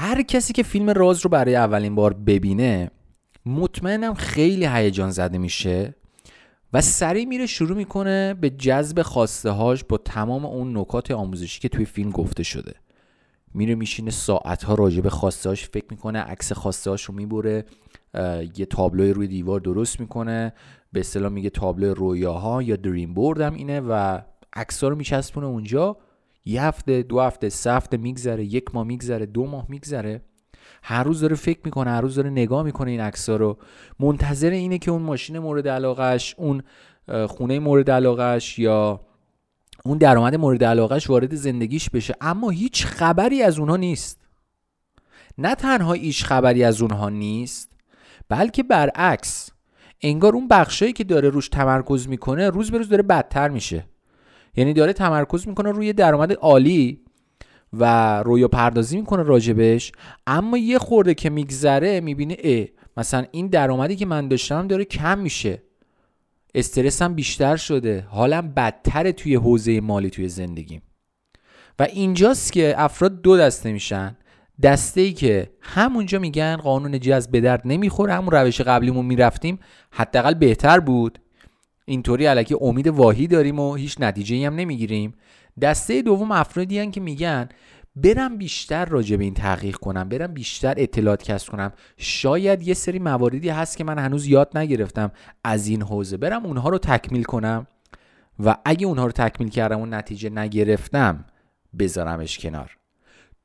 هر کسی که فیلم راز رو برای اولین بار ببینه مطمئنم خیلی هیجان زده میشه و سریع میره شروع می‌کنه به جذب خواسته هاش با تمام اون نکات آموزشی که توی فیلم گفته شده. میره میشینه ساعت ها راجع به خواسته هاش فکر می‌کنه عکس خواسته هاش رو می‌بره یه تابلوی روی دیوار درست می‌کنه به اصطلاح میگه تابلو رویاها یا دریم بورد هم اینه و عکس‌ها رو میچسبونه اونجا. یه هفته دو هفته سه هفته میگذره یک ماه میگذره دو ماه میگذره. هر روز داره فکر می‌کنه هر روز داره نگاه می‌کنه این عکس‌ها رو. منتظر اینه که اون ماشین مورد علاقش اون خونه مورد علاقش یا اون درآمد مورد علاقش وارد زندگیش بشه. اما هیچ خبری از اونها نیست. نه تنها هیچ خبری از اونها نیست بلکه برعکس. انگار اون بخشایی که داره روش تمرکز می‌کنه روز به روز داره بدتر میشه. یعنی داره تمرکز می‌کنه روی درآمد عالی و رویا پردازی می‌کنه راجبش. اما یه خورده که میگذره می‌بینه اه مثلا این درآمدی که من داشتم داره کم میشه. استرسم بیشتر شده. حالم بدتر توی حوزه مالی توی زندگیم و اینجاست که افراد دو دسته میشن. دسته ای که همونجا میگن قانون جذب به درد نمی‌خوره. همون روش قبلیمون می‌رفتیم. حداقل بهتر بود. اینطوری علکی امید واهی داریم و هیچ نتیجه هم نمی‌گیریم. دسته دوم افرادی هن که میگن برم بیشتر راجع به این تحقیق کنم برم بیشتر اطلاعات کسب کنم. شاید یه سری مواردی هست که من هنوز یاد نگرفتم از این حوزه. برم اونها رو تکمیل کنم و اگه اونها رو تکمیل کردم و نتیجه نگرفتم بذارمش کنار.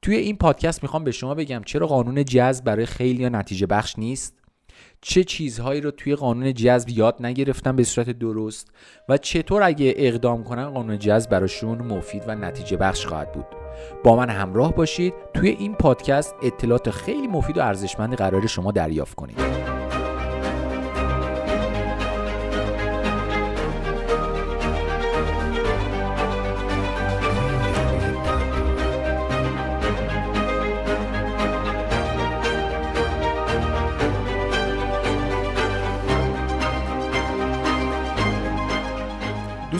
توی این پادکست می‌خوام به شما بگم چرا قانون جذب برای خیلی نتیجه بخش نیست. چه چیزهایی رو توی قانون جذب یاد نگرفتن به صورت درست و چطور اگه اقدام کنن قانون جذب براشون مفید و نتیجه بخش خواهد بود. با من همراه باشید. توی این پادکست اطلاعات خیلی مفید و ارزشمندی قرار شما دریافت کنید.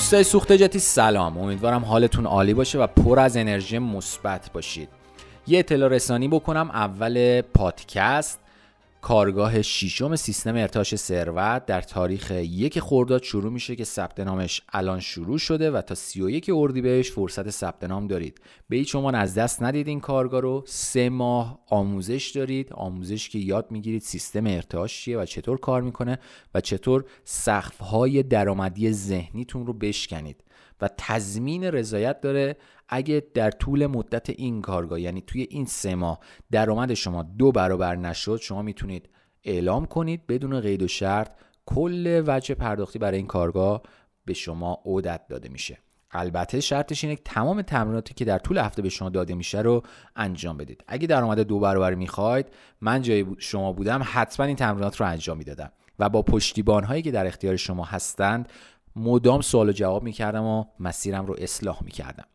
دوستای سوخت جتی سلام. امیدوارم حالتون عالی باشه و پر از انرژی مثبت باشید. یه اطلاع رسانی بکنم اول پادکست. کارگاه شیشم سیستم ارتعاش ثروت در تاریخ یک خرداد شروع میشه که ثبت نامش الان شروع شده و تا 31 اردیبهشت فرصت ثبت نام دارید. به هیچ عنوان از دست ندید این کارگاه رو. سه ماه آموزش دارید. آموزش که یاد می‌گیرید سیستم ارتعاش چیه و چطور کار می‌کنه و چطور سقف‌های درآمدی ذهنیتون رو بشکنید. و تضمین رضایت داره اگه در طول مدت این کارگاه یعنی توی این سه ماه درآمد شما دو برابر نشد شما می‌تونید اعلام کنید بدون قید و شرط کل وجه پرداختی برای این کارگاه به شما عودت داده میشه. البته شرطش اینه که تمام تمریناتی که در طول هفته به شما داده میشه رو انجام بدید. اگه درآمد دو برابر می‌خواید من جای شما بودم حتما این تمرینات رو انجام می‌دادم. و با پشتیبان هایی که در اختیار شما هستند مدام سوال و جواب می‌کردم و مسیرم رو اصلاح می‌کردم.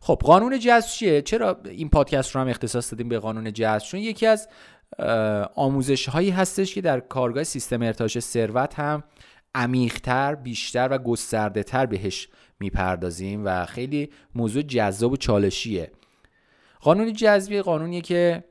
خب قانون جذب چیه؟ چرا این پادکست رو هم اختصاص دادیم به قانون جذب؟ چون یکی از آموزش هایی هستش که در کارگاه سیستم ارتعاش ثروت هم عمیقتر بیشتر و گسترده تر بهش می‌پردازیم و خیلی موضوع جذاب و چالشیه. قانون جذبی قانونیه که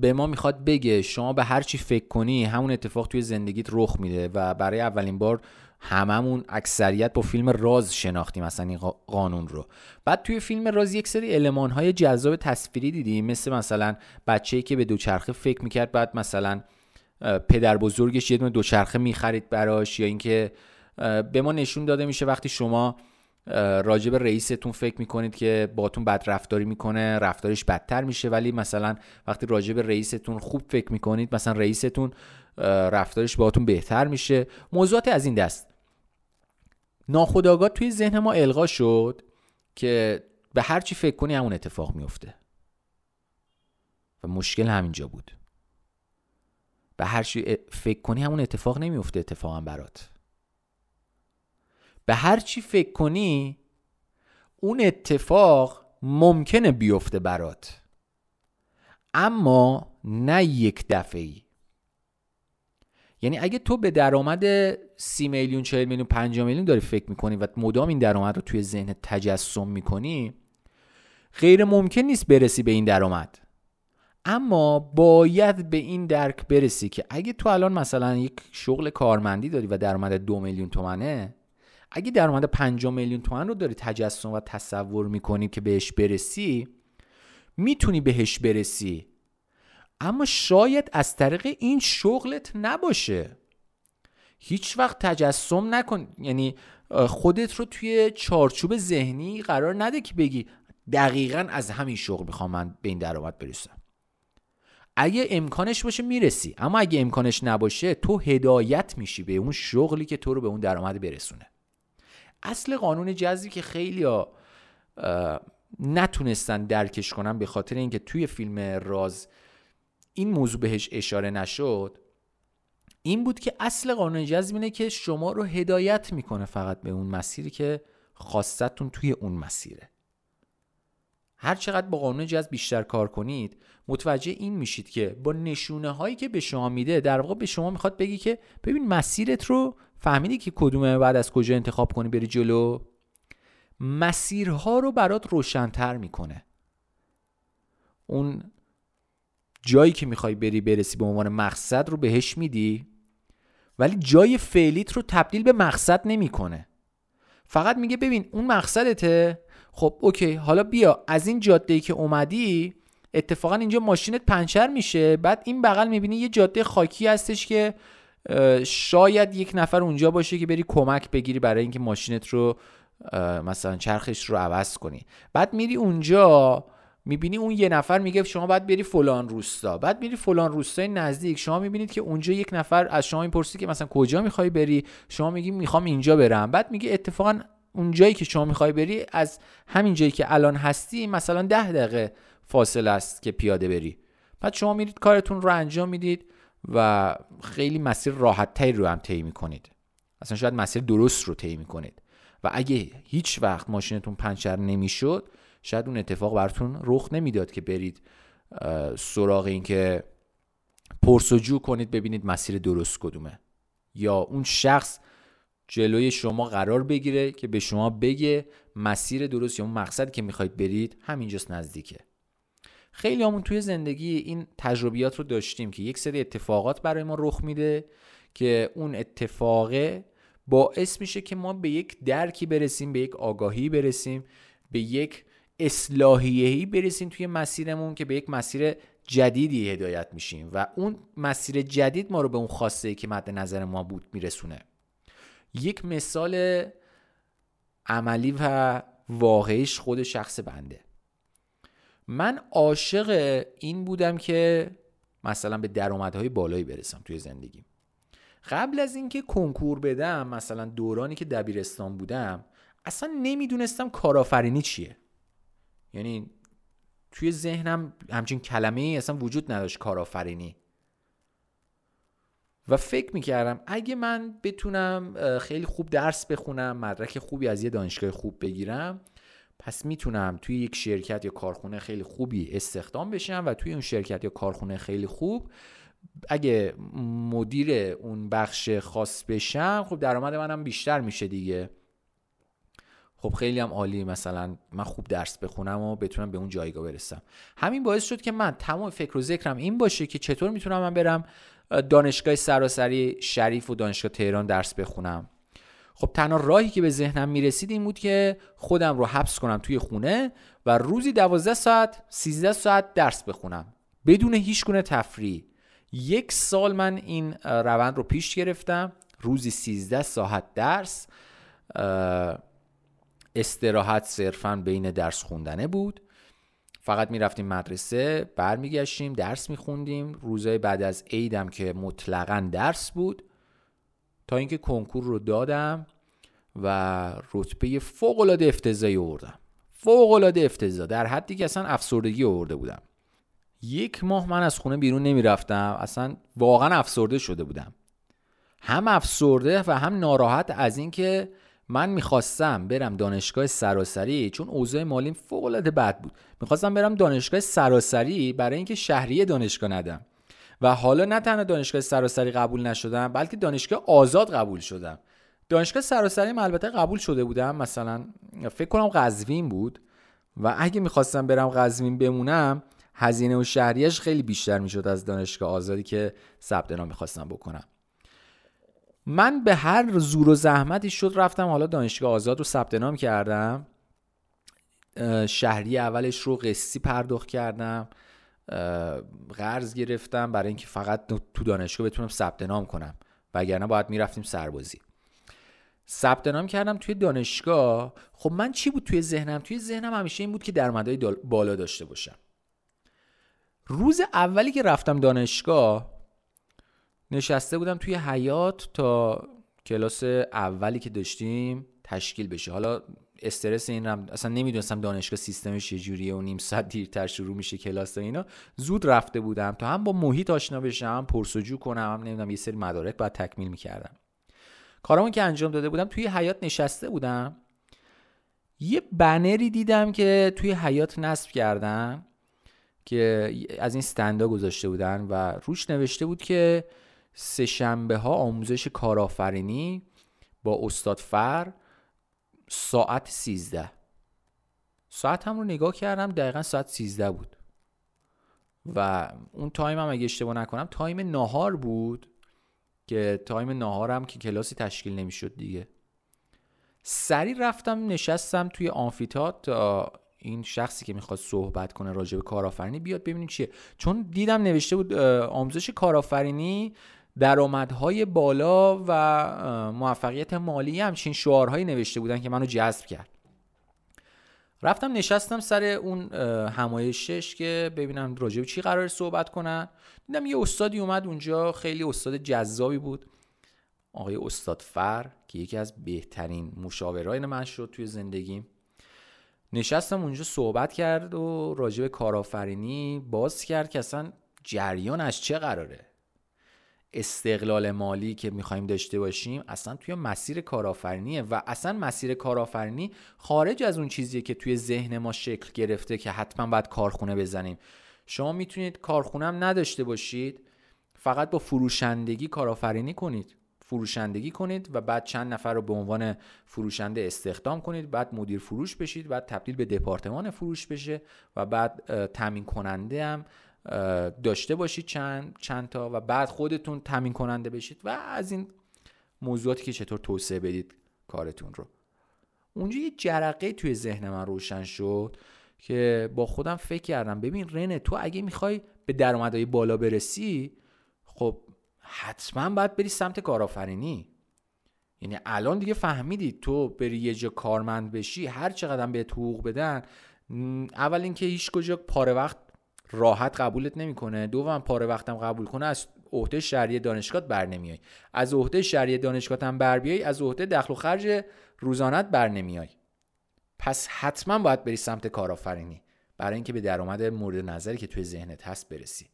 به ما می‌خواد بگه شما به هر چی فکر کنی همون اتفاق توی زندگیت رخ میده و برای اولین بار هممون اکثریت با فیلم راز شناختیم مثلا این قانون رو. بعد توی فیلم راز یک سری علمان های جذاب تصویری دیدیم مثل مثلا بچه‌ای که به دوچرخه فکر می‌کرد بعد مثلا پدر بزرگش یه دونه دوچرخه می‌خرید براش یا اینکه به ما نشون داده میشه وقتی شما راجب رئیستون فکر می‌کنید که باتون بد رفتاری می‌کنه رفتارش بدتر میشه ولی مثلا وقتی راجب رئیستون خوب فکر می‌کنید مثلا رئیستون رفتارش باهاتون بهتر میشه. موضوعات از این دست. ناخداگاه توی ذهن ما القا شد که به هر چی فکر کنی همون اتفاق میفته و مشکل همینجا بود. به هر چی فکر کنی همون اتفاق نمیفته اتفاقا برات. به هر چی فکر کنی اون اتفاق ممکنه بیفته برات. اما نه یک دفعه ای یعنی اگه تو به درآمد سی میلیون 40 میلیون 5 میلیون داری فکر می‌کنی و مدام این درآمد رو توی ذهن تجسم می‌کنی غیر ممکن نیست برسی به این درآمد. اما باید به این درک برسی که اگه تو الان مثلا یک شغل کارمندی داری و درآمد دو میلیون تومنه اگه درآمد 5 میلیون تومن رو داری تجسم و تصور می‌کنی که بهش برسی می‌تونی بهش برسی. اما شاید از طریق این شغلت نباشه. هیچ وقت تجسم نکن. یعنی خودت رو توی چارچوب ذهنی قرار نده که بگی دقیقا از همین شغل می‌خوام من به این درآمد برسم. اگه امکانش باشه می‌رسی. اما اگه امکانش نباشه تو هدایت میشی به اون شغلی که تو رو به اون درآمد برسونه. اصل قانون جذبی که خیلی ها نتونستن درکش کنن به خاطر اینکه توی فیلم راز این موضوع بهش اشاره نشد این بود که اصل قانون جذب اینه که شما رو هدایت می‌کنه فقط به اون مسیری که خواستتون توی اون مسیره. هر چقدر با قانون جذب بیشتر کار کنید متوجه این میشید که با نشونه هایی که به شما میده در واقع به شما می‌خواد بگی که ببین مسیرت رو فهمیدی که کدومه بعد از کجا انتخاب کنی بری جلو؟ مسیرها رو برات روشنتر می‌کنه. اون جایی که می‌خوای بری برسی به عنوان مقصد رو بهش میدی ولی جای فعلیت رو تبدیل به مقصد نمی‌کنه. فقط میگه ببین اون مقصدته. خب اوکی حالا بیا از این جاده ای که اومدی اتفاقا اینجا ماشینت پنچر میشه. بعد این بغل می‌بینی یه جاده خاکی هستش که شاید یک نفر اونجا باشه که بری کمک بگیری برای اینکه ماشینت رو مثلا چرخش رو عوض کنی. بعد میری اونجا می‌بینی اون یه نفر میگه شما باید بری فلان روستا. بعد میری فلان روستای نزدیک شما می‌بینید که اونجا یک نفر از شما می‌پرسی که مثلا کجا می‌خوای بری؟ شما میگی می‌خوام اینجا برم. بعد میگه اتفاقا اون جایی که شما می‌خوای بری از همین جایی که الان هستی مثلا ده دقیقه فاصله است که پیاده بری. بعد شما میرید کارتون رو انجام می‌دید و خیلی مسیر راحت رو هم طی می‌کنید. اصلا شاید مسیر درست رو طی می‌کنید. و اگه هیچ وقت ماشینتون پنچر نمی‌شد شاید اون اتفاق براتون رخ نمی‌داد که برید سراغ این که پرسجو کنید ببینید مسیر درست کدومه. یا اون شخص جلوی شما قرار بگیره که به شما بگه مسیر درست یا اون مقصد که می‌خواید برید همینجاست نزدیکه. خیلی همون توی زندگی این تجربیات رو داشتیم که یک سری اتفاقات برای ما رخ میده که اون اتفاقه باعث میشه که ما به یک درکی برسیم به یک آگاهی برسیم به یک اصلاحیهی برسیم توی مسیرمون که به یک مسیر جدیدی هدایت میشیم و اون مسیر جدید ما رو به اون خواسته که مد نظر ما بود میرسونه. یک مثال عملی و واقعیش خود شخص بنده. من عاشق این بودم که مثلا به درآمدهای بالایی برسم توی زندگیم. قبل از اینکه کنکور بدم مثلا دورانی که دبیرستان بودم اصلا نمی‌دونستم کارآفرینی چیه. یعنی توی ذهنم همچین کلمه ای اصلا وجود نداشت کارآفرینی. و فکر می‌کردم اگه من بتونم خیلی خوب درس بخونم مدرک خوبی از یه دانشگاه خوب بگیرم پس می‌تونم توی یک شرکت یا کارخونه خیلی خوبی استخدام بشم و توی اون شرکت یا کارخونه خیلی خوب اگه مدیر اون بخش خاص بشم خب درآمد منم بیشتر میشه دیگه. خب خیلی هم عالی مثلا من خوب درس بخونم و بتونم به اون جایگاه برسم. همین باعث شد که من تمام فکر و ذکرم این باشه که چطور می‌تونم من برم دانشگاه سراسری شریف و دانشگاه تهران درس بخونم. خب تنها راهی که به ذهنم می‌رسید این بود که خودم رو حبس کنم توی خونه و روزی 12 ساعت 13 ساعت درس بخونم. بدون هیچ گونه تفریح. یک سال من این روند رو پیش گرفتم. روزی 13 ساعت درس. استراحت صرفا بین درس خوندنه بود. فقط می‌رفتیم مدرسه برمیگشتیم درس میخوندیم. روزای بعد از عیدم که مطلقا درس بود. تا اینکه کنکور رو دادم و رتبه فوق العاده افتضاحی آوردم. فوق العاده افتضاح. در حدی که اصلا افسردگی آورده بودم. یک ماه من از خونه بیرون نمی‌رفتم. اصلا واقعا افسرده شده بودم. هم افسرده و هم ناراحت از اینکه من می‌خواستم برم دانشگاه سراسری چون اوضاع مالیم فوق العاده بد بود. می‌خواستم برم دانشگاه سراسری برای اینکه شهریه دانشگاه ندم. و حالا نه تنها دانشگاه سراسری قبول نشدم بلکه دانشگاه آزاد قبول شدم. دانشگاه سراسری من البته قبول شده بودم مثلا فکر کنم قزوین بود. و اگه می‌خواستم برم قزوین بمونم هزینه و شهریش خیلی بیشتر می‌شد از دانشگاه آزادی که ثبت نام می‌خواستم بکنم. من به هر زور و زحمتی شد رفتم حالا دانشگاه آزاد رو ثبت نام کردم. شهری اولش رو قسطی پرداخت کردم. قرض گرفتم برای اینکه فقط تو دانشگاه بتونم ثبت نام کنم. وگرنه باید می‌رفتیم سربازی. ثبت نام کردم توی دانشگاه. خب من چی بود توی ذهنم؟ توی ذهنم همیشه این بود که درآمدهای بالا داشته باشم. روز اولی که رفتم دانشگاه نشسته بودم توی حیات تا کلاس اولی که داشتیم تشکیل بشه. حالا استرس این هم اصلا نمی‌دونستم دانشگاه سیستمش چجوریه و نیم ساعت دیرتر شروع میشه کلاس اینا. زود رفته بودم تا هم با محیط آشنا بشم پرسجو کنم نمی‌دونم یه سری مدارک بعد تکمیل می‌کردم. کارامو که انجام داده بودم توی حیات نشسته بودم. یه بنری دیدم که توی حیات نصب کردن که از این standa گذاشته بودن و روش نوشته بود که سه شنبه ها آموزش کارآفرینی با استاد فر ساعت 13 ساعت هم رو نگاه کردم دقیقا ساعت 13 بود. و اون time هم اگه اشتباه نکنم time ناهار بود که time ناهارم که کلاسی تشکیل نمی‌شد دیگه. سریع رفتم نشستم توی آمفی‌تئاتر تا این شخصی که می‌خواد صحبت کنه راجع به کارآفرینی بیاد ببینیم چیه. چون دیدم نوشته بود آموزش کارآفرینی درآمدهای بالا و موفقیت مالی همچین شعارهایی نوشته بودن که منو جذب کرد. رفتم نشستم سر اون همایشش که ببینم راجع چی قرار صحبت کنن. دیدم یه استادی اومد اونجا خیلی استاد جذابی بود. آقای استاد فر که یکی از بهترین مشاورای من شد توی زندگیم. نشستم اونجا صحبت کرد و راجع به کارآفرینی باز کرد که اصلا جریان از چه قراره؟ استقلال مالی که می‌خوایم داشته باشیم اصلا توی مسیر کارآفرینیه و اصلا مسیر کارآفرینی خارج از اون چیزیه که توی ذهن ما شکل گرفته که حتما باید کارخونه بزنیم. شما می‌تونید کارخونه هم نداشته باشید فقط با فروشندگی کارآفرینی کنید. فروشندگی کنید و بعد چند نفر رو به عنوان فروشنده استخدام کنید بعد مدیر فروش بشید بعد تبدیل به دپارتمان فروش بشه و بعد تامین کننده هم داشته باشید چند چند تا و بعد خودتون تامین کننده بشید و از این موضوعاتی که چطور توسعه بدید کارتون رو. اونجا یه جرقه توی ذهن من روشن شد که با خودم فکر کردم ببین رنه تو اگه می‌خوای به درآمدهای بالا برسی خب حتما باید بری سمت کارآفرینی. یعنی الان دیگه فهمیدی تو بری یه جا کارمند بشی هر چقدر به حقوق بدن اول اینکه هیچ کجا پاره وقت راحت قبولت نمی‌کنه. دوم پاره وقتم قبول کنه از عهده شهری دانشگاه بر نمیای. از عهده شهری دانشگاه هم بر بیای از عهده دخل و خرج روزانت بر نمیای. پس حتما باید بری سمت کارآفرینی. برای اینکه به درآمد مورد نظری که توی ذهنت هست برسی.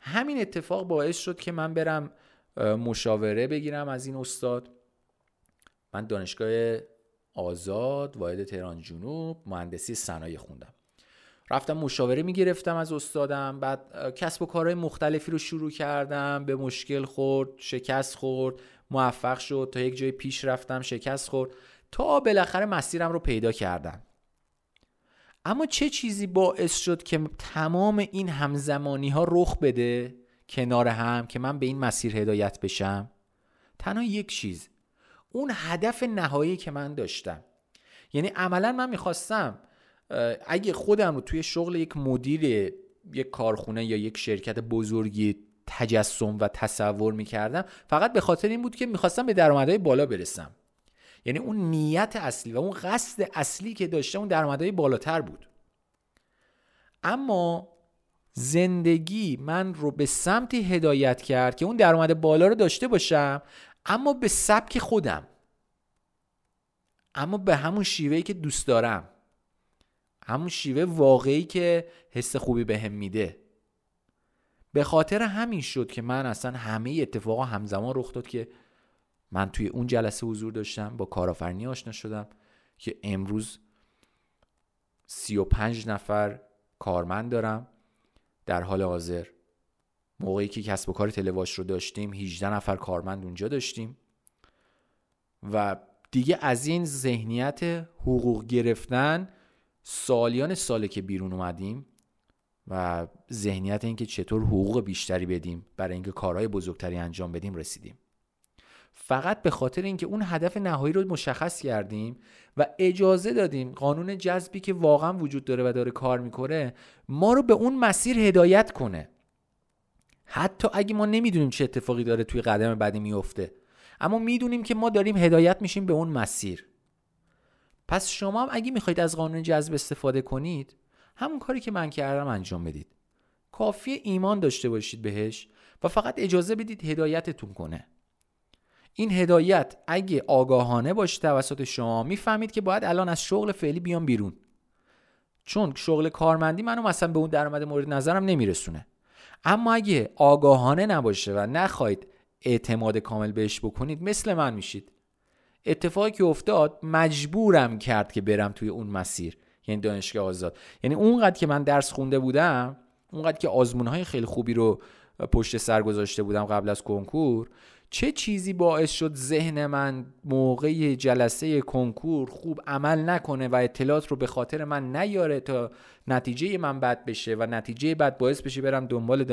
همین اتفاق باعث شد که من برم مشاوره بگیرم از این استاد. من دانشگاه آزاد واحد تهران جنوب مهندسی صنایع خوندم. رفتم مشاوره می‌گرفتم از استادم بعد کسب و کارهای مختلفی رو شروع کردم به مشکل خورد شکست خورد موفق شد تا یک جای پیش رفتم شکست خورد تا بالاخره مسیرم رو پیدا کردم. اما چه چیزی باعث شد که تمام این همزمانی ها رخ بده کنار هم که من به این مسیر هدایت بشم؟ تنها یک چیز اون هدف نهایی که من داشتم. یعنی عملا من می‌خواستم اگه خودم رو توی شغل یک مدیر یک کارخونه یا یک شرکت بزرگی تجسم و تصور می‌کردم فقط به خاطر این بود که می‌خواستم به درآمدهای بالا برسم. یعنی اون نیت اصلی و اون قصد اصلی که داشته اون درآمدهای بالاتر بود. اما زندگی من رو به سمتی هدایت کرد که اون درآمد بالا رو داشته باشم اما به سبک خودم اما به همون شیوهی که دوست دارم. همون شیوه واقعی که حس خوبی به هم میده. به خاطر همین شد که من اصلا همه اتفاقا همزمان رخ داد که من توی اون جلسه حضور داشتم با کارآفرینی آشنا شدم که امروز 35 نفر کارمند دارم. در حال حاضر موقعی که کسب و کار تلواش رو داشتیم 18 نفر کارمند اونجا داشتیم و دیگه از این ذهنیت حقوق گرفتن سالیان ساله که بیرون اومدیم و ذهنیت اینکه چطور حقوق بیشتری بدیم برای اینکه کارهای بزرگتری انجام بدیم رسیدیم. فقط به خاطر اینکه اون هدف نهایی رو مشخص کردیم و اجازه دادیم قانون جذبی که واقعا وجود داره و داره کار می‌کنه ما رو به اون مسیر هدایت کنه. حتی اگه ما نمی‌دونیم چه اتفاقی داره توی قدم بعدی میفته اما می‌دونیم که ما داریم هدایت میشیم به اون مسیر. پس شما هم اگه می‌خواید از قانون جذب استفاده کنید همون کاری که من کردم انجام بدید. کافی ایمان داشته باشید بهش و فقط اجازه بدید هدایتتون کنه. این هدایت اگه آگاهانه باشه توسط شما می‌فهمید که باید الان از شغل فعلی بیام بیرون. چون شغل کارمندی منو مثلا به اون درآمد مورد نظرم نمیرسونه. اما اگه آگاهانه نباشه و نخواهید اعتماد کامل بهش بکنید مثل من میشید. اتفاقی که افتاد مجبورم کرد که برم توی اون مسیر یعنی دانشگاه آزاد. یعنی اونقدر که من درس خونده بودم اونقدر که آزمون خیلی خوبی رو پشت سر گذاشته بودم قبل از کنکور چه چیزی باعث شد ذهن من موقع جلسه کنکور خوب عمل نکنه و اطلاعات رو به خاطر من نیاره تا نتیجه من بد بشه و نتیجه بد باعث بشه برم دنبال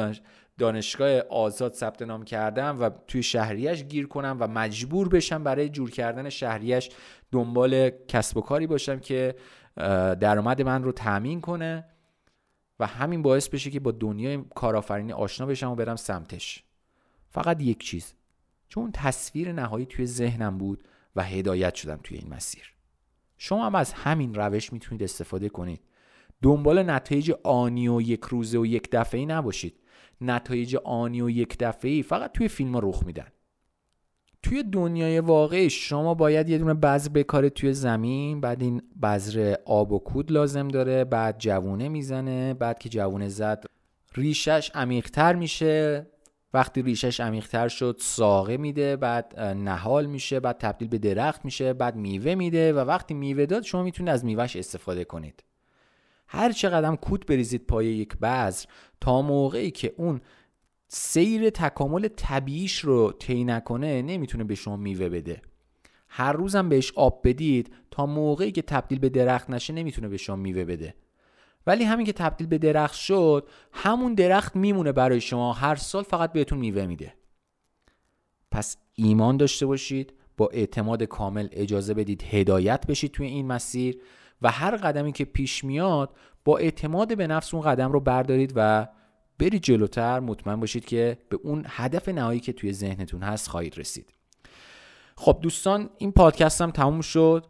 دانشگاه آزاد ثبت نام کردم و توی شهریش گیر کنم و مجبور بشم برای جور کردن شهریش دنبال کسب و کاری باشم که درآمد من رو تأمین کنه و همین باعث بشه که با دنیای کارآفرینی آشنا بشم و برم سمتش. فقط یک چیز چون تصویر نهایی توی ذهنم بود و هدایت شدم توی این مسیر. شما هم از همین روش می‌تونید استفاده کنید. دنبال نتایج آنی و یک روزه و یک دفعه نباشید. نتایج آنی و یک دفعه فقط توی فیلم ها رخ میدن. توی دنیای واقعی شما باید یه دونه بذر بکاره توی زمین بعد این بذر آب و کود لازم داره بعد جوونه می‌زنه بعد که جوونه زد ریشش عمیقتر میشه. وقتی ریشش عمیقتر شد ساقه میده بعد نهال میشه بعد تبدیل به درخت میشه بعد میوه میده و وقتی میوه داد شما می‌تونید از میوهش استفاده کنید. هر چقدر کود بریزید پای یک بذر تا موقعی که اون سیر تکامل طبیعیش رو طی نکنه نمی‌تونه به شما میوه بده. هر روزم بهش آب بدید تا موقعی که تبدیل به درخت نشه نمی‌تونه به شما میوه بده. ولی همین که تبدیل به درخت شد همون درخت میمونه برای شما. هر سال فقط بهتون میوه میده. پس ایمان داشته باشید با اعتماد کامل اجازه بدید هدایت بشید توی این مسیر. و هر قدمی که پیش میاد با اعتماد به نفس اون قدم رو بردارید و برید جلوتر. مطمئن باشید که به اون هدف نهایی که توی ذهنتون هست خواهید رسید. خب دوستان این پادکست هم تموم شد.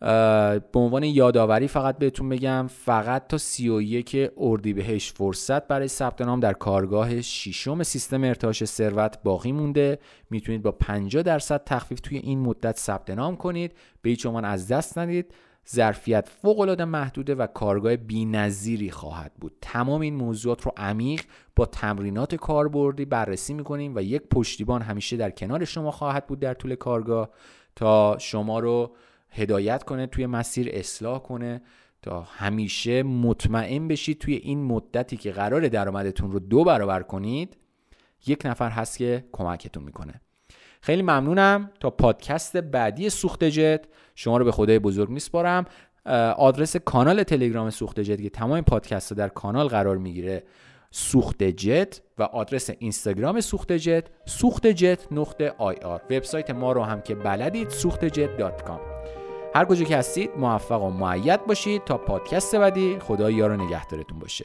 به عنوان یادآوری فقط بهتون بگم فقط تا 31 اردیبهشت فرصت برای ثبت نام در کارگاه ششم سیستم ارتعاش ثروت باقی مونده. می‌تونید با 50 درصد تخفیف توی این مدت ثبت نام کنید. به هیچ از دست ندید. ظرفیت فوق العاده محدوده و کارگاه بی‌نظیری خواهد بود. تمام این موضوعات رو عمیق با تمرینات کاربردی بررسی می‌کنیم و یک پشتیبان همیشه در کنار شما خواهد بود در طول کارگاه تا شما رو هدایت کنه توی مسیر اصلاح کنه تا همیشه مطمئن بشید توی این مدتی که قرار درآمدتون رو دو برابر کنید یک نفر هست که کمکتون می‌کنه. خیلی ممنونم. تا پادکست بعدی سوخت جت. شما رو به خدای بزرگ میسپارم. آدرس کانال تلگرام سوخت جت که تمام پادکست ها در کانال قرار می‌گیره. سوخت جت و آدرس اینستاگرام سوخت جت سوخت جت نقطه IR. وبسایت ما رو هم که بلدید سوخت جت dot com. هر کجا که هستید موفق و مؤید باشید. تا پادکست بعدی خدا یار و نگهدارتون باشه.